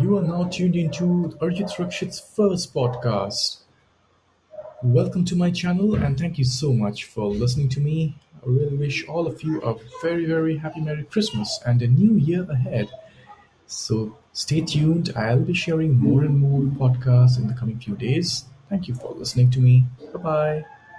You are now tuned into Arjit Rakshit's first podcast. Welcome to my channel and thank you so much for listening to me. I really wish all of you a very, very happy Merry Christmas and a new year ahead. So stay tuned. I'll be sharing more and more podcasts in the coming few days. Thank you for listening to me. Bye bye.